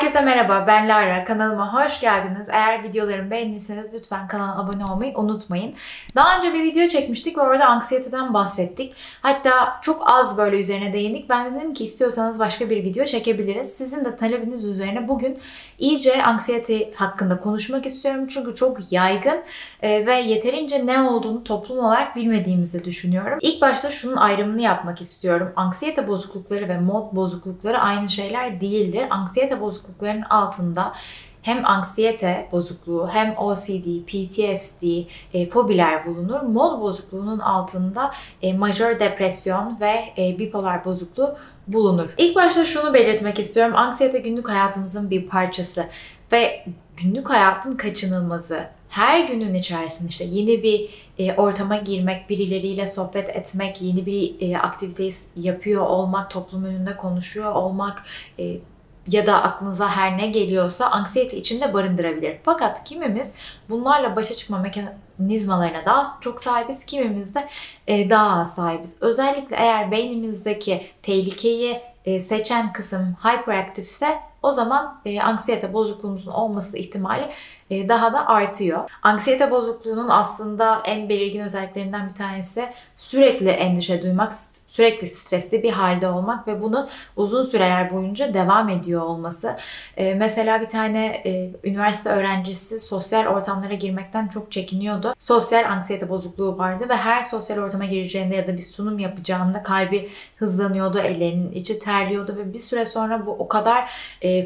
Herkese merhaba, ben Lara. Kanalıma hoş geldiniz. Eğer videolarımı beğendiyseniz lütfen kanala abone olmayı unutmayın. Daha önce bir video çekmiştik ve orada anksiyeteden bahsettik. Hatta çok az böyle üzerine değindik. Ben dedim ki istiyorsanız başka bir video çekebiliriz. Sizin de talebiniz üzerine bugün iyice anksiyete hakkında konuşmak istiyorum. Çünkü çok yaygın e, ve yeterince ne olduğunu toplum olarak bilmediğimizi düşünüyorum. İlk başta şunun ayrımını yapmak istiyorum. Anksiyete bozuklukları ve mod bozuklukları aynı şeyler değildir. Anksiyete bozukluklarının altında hem anksiyete bozukluğu hem OCD, PTSD, e, fobiler bulunur. Mod bozukluğunun altında e, majör depresyon ve e, bipolar bozukluğu bulunur. İlk başta şunu belirtmek istiyorum. Anksiyete günlük hayatımızın bir parçası ve günlük hayatın kaçınılmazı. Her günün içerisinde işte yeni bir e, ortama girmek, birileriyle sohbet etmek, yeni bir e, aktiviteyi yapıyor olmak, toplum önünde konuşuyor olmak, e, ya da aklınıza her ne geliyorsa anksiyete içinde barındırabilir. Fakat kimimiz bunlarla başa çıkma mekanizmalarına daha çok sahibiz, kimimiz de e, daha az sahibiz. Özellikle eğer beynimizdeki tehlikeyi e, seçen kısım hyperaktifse o zaman e, anksiyete bozukluğumuzun olması ihtimali daha da artıyor. Anksiyete bozukluğunun aslında en belirgin özelliklerinden bir tanesi sürekli endişe duymak, sürekli stresli bir halde olmak ve bunu uzun süreler boyunca devam ediyor olması. E, mesela bir tane e, üniversite öğrencisi sosyal ortamlara girmekten çok çekiniyordu. Sosyal anksiyete bozukluğu vardı ve her sosyal ortama gireceğinde ya da bir sunum yapacağında kalbi hızlanıyordu, ellerinin içi terliyordu ve bir süre sonra bu o kadar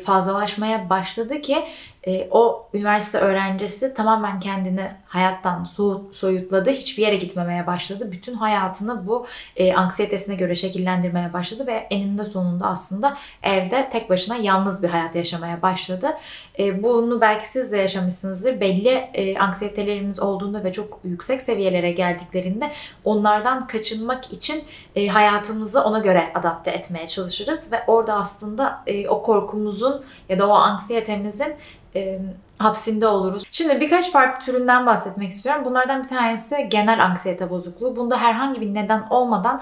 fazlalaşmaya başladı ki e, o üniversite öğrencisi tamamen kendini hayattan so- soyutladı. Hiçbir yere gitmemeye başladı. Bütün hayatını bu e, anksiyetesine göre şekillendirmeye başladı ve eninde sonunda aslında evde tek başına yalnız bir hayat yaşamaya başladı. E, bunu belki siz de yaşamışsınızdır. Belli e, anksiyetelerimiz olduğunda ve çok yüksek seviyelere geldiklerinde onlardan kaçınmak için e, hayatımızı ona göre adapte etmeye çalışırız ve orada aslında e, o korkumuzun ya da o anksiyetemizin e, hapsinde oluruz. Şimdi birkaç farklı türünden bahsetmek istiyorum. Bunlardan bir tanesi genel anksiyete bozukluğu. Bunda herhangi bir neden olmadan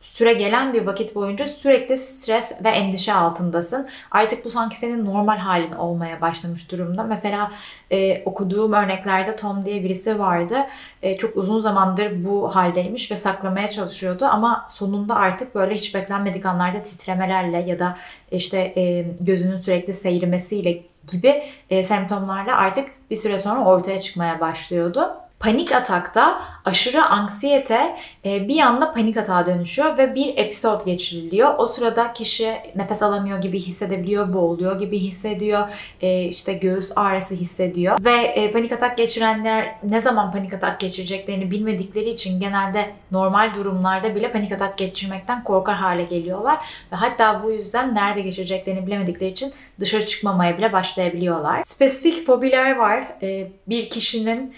süre gelen bir vakit boyunca sürekli stres ve endişe altındasın. Artık bu sanki senin normal halin olmaya başlamış durumda. Mesela e, okuduğum örneklerde Tom diye birisi vardı. E, çok uzun zamandır bu haldeymiş ve saklamaya çalışıyordu ama sonunda artık böyle hiç beklenmedik anlarda titremelerle ya da işte e, gözünün sürekli seyirmesiyle gibi e, semptomlarla artık bir süre sonra ortaya çıkmaya başlıyordu. Panik atakta aşırı anksiyete e, bir anda panik atağa dönüşüyor ve bir episod geçiriliyor. O sırada kişi nefes alamıyor gibi hissedebiliyor, boğuluyor gibi hissediyor, e, işte göğüs ağrısı hissediyor ve e, panik atak geçirenler ne zaman panik atak geçireceklerini bilmedikleri için genelde normal durumlarda bile panik atak geçirmekten korkar hale geliyorlar ve hatta bu yüzden nerede geçireceklerini bilemedikleri için dışarı çıkmamaya bile başlayabiliyorlar. Spesifik fobiler var. Bir kişinin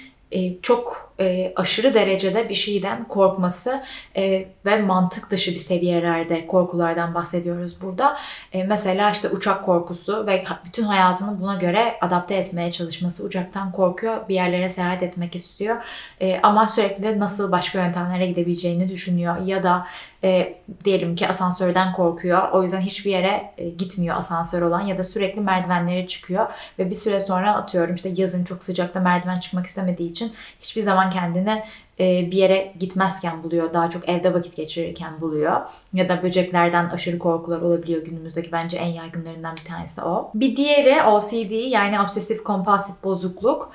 çok e, aşırı derecede bir şeyden korkması e, ve mantık dışı bir seviyelerde korkulardan bahsediyoruz burada. E, mesela işte uçak korkusu ve bütün hayatını buna göre adapte etmeye çalışması. Uçaktan korkuyor, bir yerlere seyahat etmek istiyor e, ama sürekli nasıl başka yöntemlere gidebileceğini düşünüyor ya da e, diyelim ki asansörden korkuyor. O yüzden hiçbir yere e, gitmiyor asansör olan ya da sürekli merdivenlere çıkıyor ve bir süre sonra atıyorum işte yazın çok sıcakta merdiven çıkmak istemediği için hiçbir zaman kendine e, bir yere gitmezken buluyor. Daha çok evde vakit geçirirken buluyor. Ya da böceklerden aşırı korkular olabiliyor günümüzdeki. Bence en yaygınlarından bir tanesi o. Bir diğeri OCD yani obsesif kompulsif bozukluk.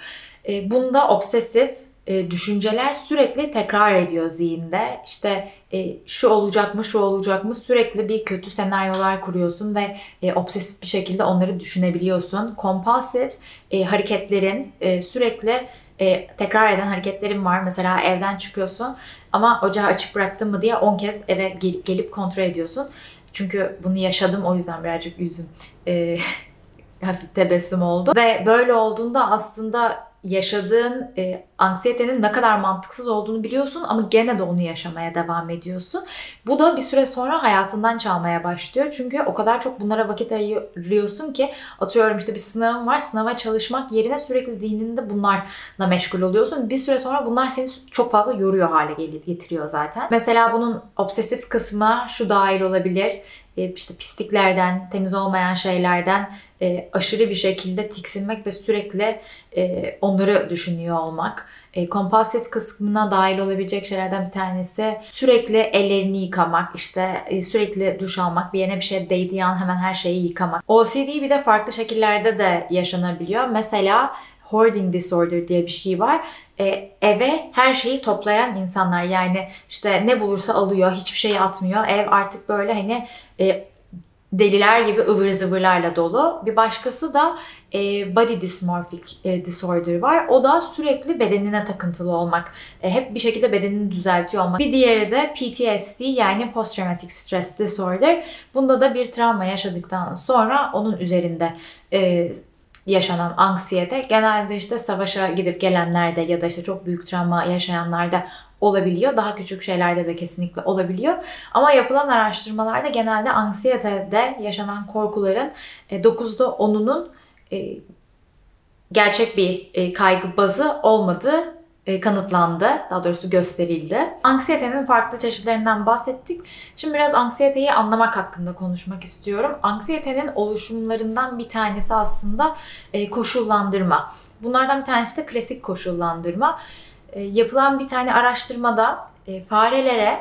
E, bunda obsesif e, düşünceler sürekli tekrar ediyor zihinde. İşte şu olacak mı, şu olacak mı sürekli bir kötü senaryolar kuruyorsun ve obsesif bir şekilde onları düşünebiliyorsun. Kompulsif hareketlerin sürekli e, tekrar eden hareketlerim var. Mesela evden çıkıyorsun ama ocağı açık bıraktın mı diye 10 kez eve gelip, gelip kontrol ediyorsun. Çünkü bunu yaşadım o yüzden birazcık yüzüm e, hafif tebessüm oldu. Ve böyle olduğunda aslında yaşadığın e, anksiyetenin ne kadar mantıksız olduğunu biliyorsun ama gene de onu yaşamaya devam ediyorsun. Bu da bir süre sonra hayatından çalmaya başlıyor. Çünkü o kadar çok bunlara vakit ayırıyorsun ki atıyorum işte bir sınavın var. Sınava çalışmak yerine sürekli zihninde bunlarla meşgul oluyorsun. Bir süre sonra bunlar seni çok fazla yoruyor hale getiriyor zaten. Mesela bunun obsesif kısmı şu dahil olabilir işte pisliklerden, temiz olmayan şeylerden e, aşırı bir şekilde tiksinmek ve sürekli e, onları düşünüyor olmak. E, kompulsif kısmına dahil olabilecek şeylerden bir tanesi sürekli ellerini yıkamak, işte e, sürekli duş almak, bir yerine bir şey değdiği an hemen her şeyi yıkamak. OCD bir de farklı şekillerde de yaşanabiliyor. Mesela hoarding disorder diye bir şey var. E, eve her şeyi toplayan insanlar yani işte ne bulursa alıyor, hiçbir şey atmıyor. Ev artık böyle hani e, deliler gibi ıvır zıvırlarla dolu. Bir başkası da e, body dysmorphic e, disorder var. O da sürekli bedenine takıntılı olmak. E, hep bir şekilde bedenini düzeltiyor olmak. Bir diğeri de PTSD yani post traumatic stress disorder. Bunda da bir travma yaşadıktan sonra onun üzerinde e, yaşanan anksiyete genelde işte savaşa gidip gelenlerde ya da işte çok büyük travma yaşayanlarda olabiliyor. Daha küçük şeylerde de kesinlikle olabiliyor. Ama yapılan araştırmalarda genelde anksiyetede yaşanan korkuların 9'da e, 10'unun e, gerçek bir e, kaygı bazı olmadığı kanıtlandı. Daha doğrusu gösterildi. Anksiyetenin farklı çeşitlerinden bahsettik. Şimdi biraz anksiyeteyi anlamak hakkında konuşmak istiyorum. Anksiyetenin oluşumlarından bir tanesi aslında koşullandırma. Bunlardan bir tanesi de klasik koşullandırma. E, yapılan bir tane araştırmada e, farelere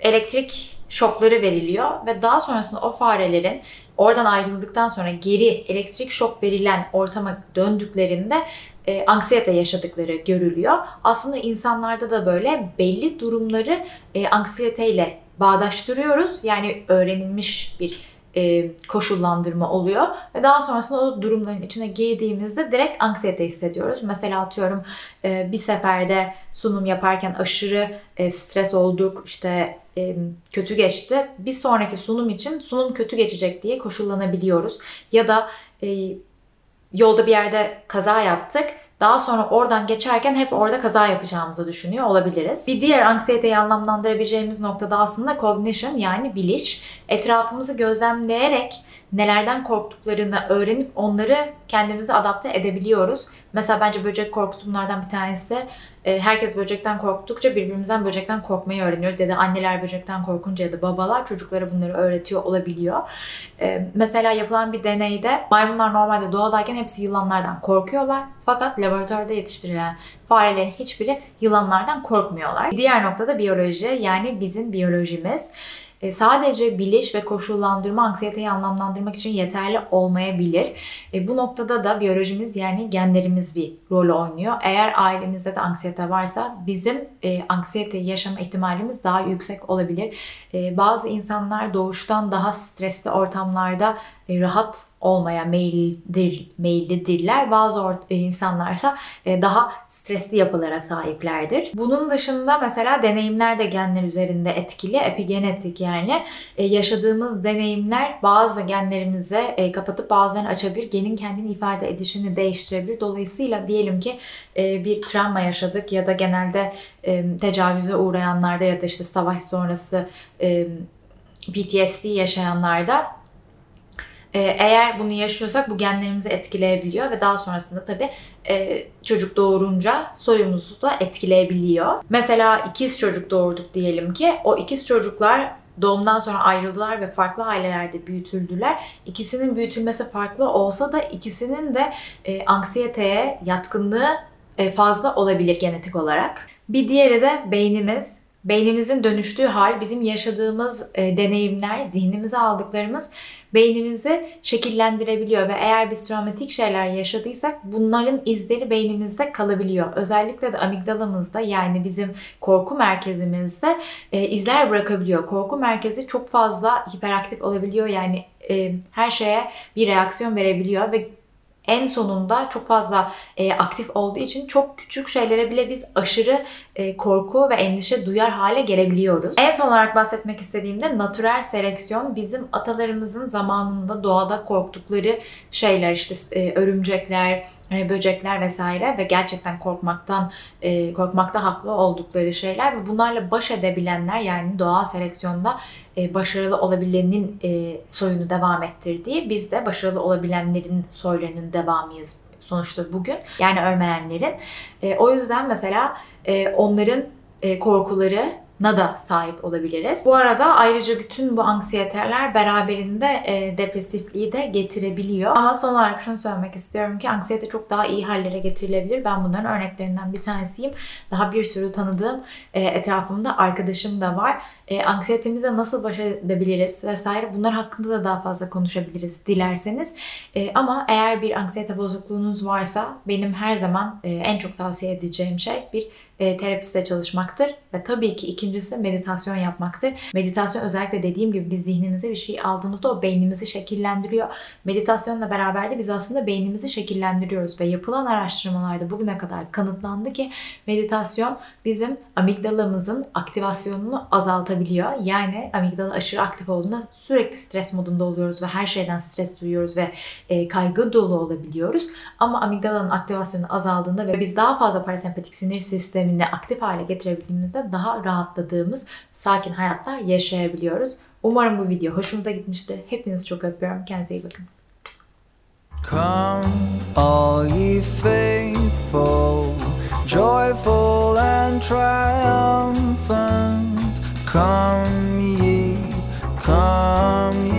elektrik şokları veriliyor ve daha sonrasında o farelerin oradan ayrıldıktan sonra geri elektrik şok verilen ortama döndüklerinde e, anksiyete yaşadıkları görülüyor. Aslında insanlarda da böyle belli durumları e, anksiyeteyle bağdaştırıyoruz. Yani öğrenilmiş bir e, koşullandırma oluyor. Ve daha sonrasında o durumların içine girdiğimizde direkt anksiyete hissediyoruz. Mesela atıyorum e, bir seferde sunum yaparken aşırı e, stres olduk, işte e, kötü geçti. Bir sonraki sunum için sunum kötü geçecek diye koşullanabiliyoruz. Ya da e, yolda bir yerde kaza yaptık daha sonra oradan geçerken hep orada kaza yapacağımızı düşünüyor olabiliriz. Bir diğer anksiyeteyi anlamlandırabileceğimiz noktada aslında cognition yani biliş. Etrafımızı gözlemleyerek nelerden korktuklarını öğrenip onları kendimize adapte edebiliyoruz. Mesela bence böcek korkusu bunlardan bir tanesi. Ee, herkes böcekten korktukça birbirimizden böcekten korkmayı öğreniyoruz. Ya da anneler böcekten korkunca ya da babalar çocuklara bunları öğretiyor olabiliyor. Ee, mesela yapılan bir deneyde maymunlar normalde doğadayken hepsi yılanlardan korkuyorlar. Fakat laboratuvarda yetiştirilen farelerin hiçbiri yılanlardan korkmuyorlar. Diğer noktada biyoloji yani bizim biyolojimiz. E, sadece biliş ve koşullandırma anksiyeteyi anlamlandırmak için yeterli olmayabilir. E, bu noktada da biyolojimiz yani genlerimiz bir rol oynuyor. Eğer ailemizde de anksiyete varsa bizim e, anksiyeteyi yaşama ihtimalimiz daha yüksek olabilir. Bazı insanlar doğuştan daha stresli ortamlarda rahat olmaya meyillidir, meyillidirler. Bazı e, insanlarsa e, daha stresli yapılara sahiplerdir. Bunun dışında mesela deneyimler de genler üzerinde etkili. Epigenetik yani yaşadığımız deneyimler bazı genlerimize kapatıp bazılarını açabilir. Genin kendini ifade edişini değiştirebilir. Dolayısıyla diyelim ki bir travma yaşadık ya da genelde tecavüze uğrayanlarda ya da işte savaş sonrası PTSD yaşayanlarda eğer bunu yaşıyorsak bu genlerimizi etkileyebiliyor ve daha sonrasında tabii e, çocuk doğurunca soyumuzu da etkileyebiliyor. Mesela ikiz çocuk doğurduk diyelim ki o ikiz çocuklar doğumdan sonra ayrıldılar ve farklı ailelerde büyütüldüler. İkisinin büyütülmesi farklı olsa da ikisinin de e, anksiyeteye yatkınlığı e, fazla olabilir genetik olarak. Bir diğeri de beynimiz. Beynimizin dönüştüğü hal bizim yaşadığımız e, deneyimler, zihnimize aldıklarımız beynimizi şekillendirebiliyor ve eğer biz travmatik şeyler yaşadıysak bunların izleri beynimizde kalabiliyor. Özellikle de amigdalamızda yani bizim korku merkezimizde e, izler bırakabiliyor. Korku merkezi çok fazla hiperaktif olabiliyor yani e, her şeye bir reaksiyon verebiliyor ve en sonunda çok fazla e, aktif olduğu için çok küçük şeylere bile biz aşırı e, korku ve endişe duyar hale gelebiliyoruz. En son olarak bahsetmek istediğimde natürel seleksiyon bizim atalarımızın zamanında doğada korktukları şeyler işte e, örümcekler, böcekler vesaire ve gerçekten korkmaktan e, korkmakta haklı oldukları şeyler ve bunlarla baş edebilenler yani doğal seleksiyonda e, başarılı olabilenin soyunu devam ettirdiği biz de başarılı olabilenlerin soylarının devamıyız sonuçta bugün yani ölmeyenlerin. O yüzden mesela onların korkuları na da sahip olabiliriz. Bu arada ayrıca bütün bu anksiyeteler beraberinde e, depresifliği de getirebiliyor. Ama son olarak şunu söylemek istiyorum ki anksiyete çok daha iyi hallere getirilebilir. Ben bunların örneklerinden bir tanesiyim. Daha bir sürü tanıdığım e, etrafımda arkadaşım da var. E, anksiyetemizle nasıl baş edebiliriz vesaire bunlar hakkında da daha fazla konuşabiliriz dilerseniz. E, ama eğer bir anksiyete bozukluğunuz varsa benim her zaman e, en çok tavsiye edeceğim şey bir e, terapiste çalışmaktır. Ve tabii ki ikincisi meditasyon yapmaktır. Meditasyon özellikle dediğim gibi biz zihnimize bir şey aldığımızda o beynimizi şekillendiriyor. Meditasyonla beraber de biz aslında beynimizi şekillendiriyoruz. Ve yapılan araştırmalarda bugüne kadar kanıtlandı ki meditasyon bizim amigdalamızın aktivasyonunu azaltabiliyor. Yani amigdala aşırı aktif olduğunda sürekli stres modunda oluyoruz ve her şeyden stres duyuyoruz ve e, kaygı dolu olabiliyoruz. Ama amigdalanın aktivasyonu azaldığında ve biz daha fazla parasempatik sinir sistemi sistemini aktif hale getirebildiğimizde daha rahatladığımız sakin hayatlar yaşayabiliyoruz. Umarım bu video hoşunuza gitmiştir. Hepinizi çok öpüyorum. Kendinize iyi bakın. Come all ye faithful, joyful and triumphant. Come ye, come ye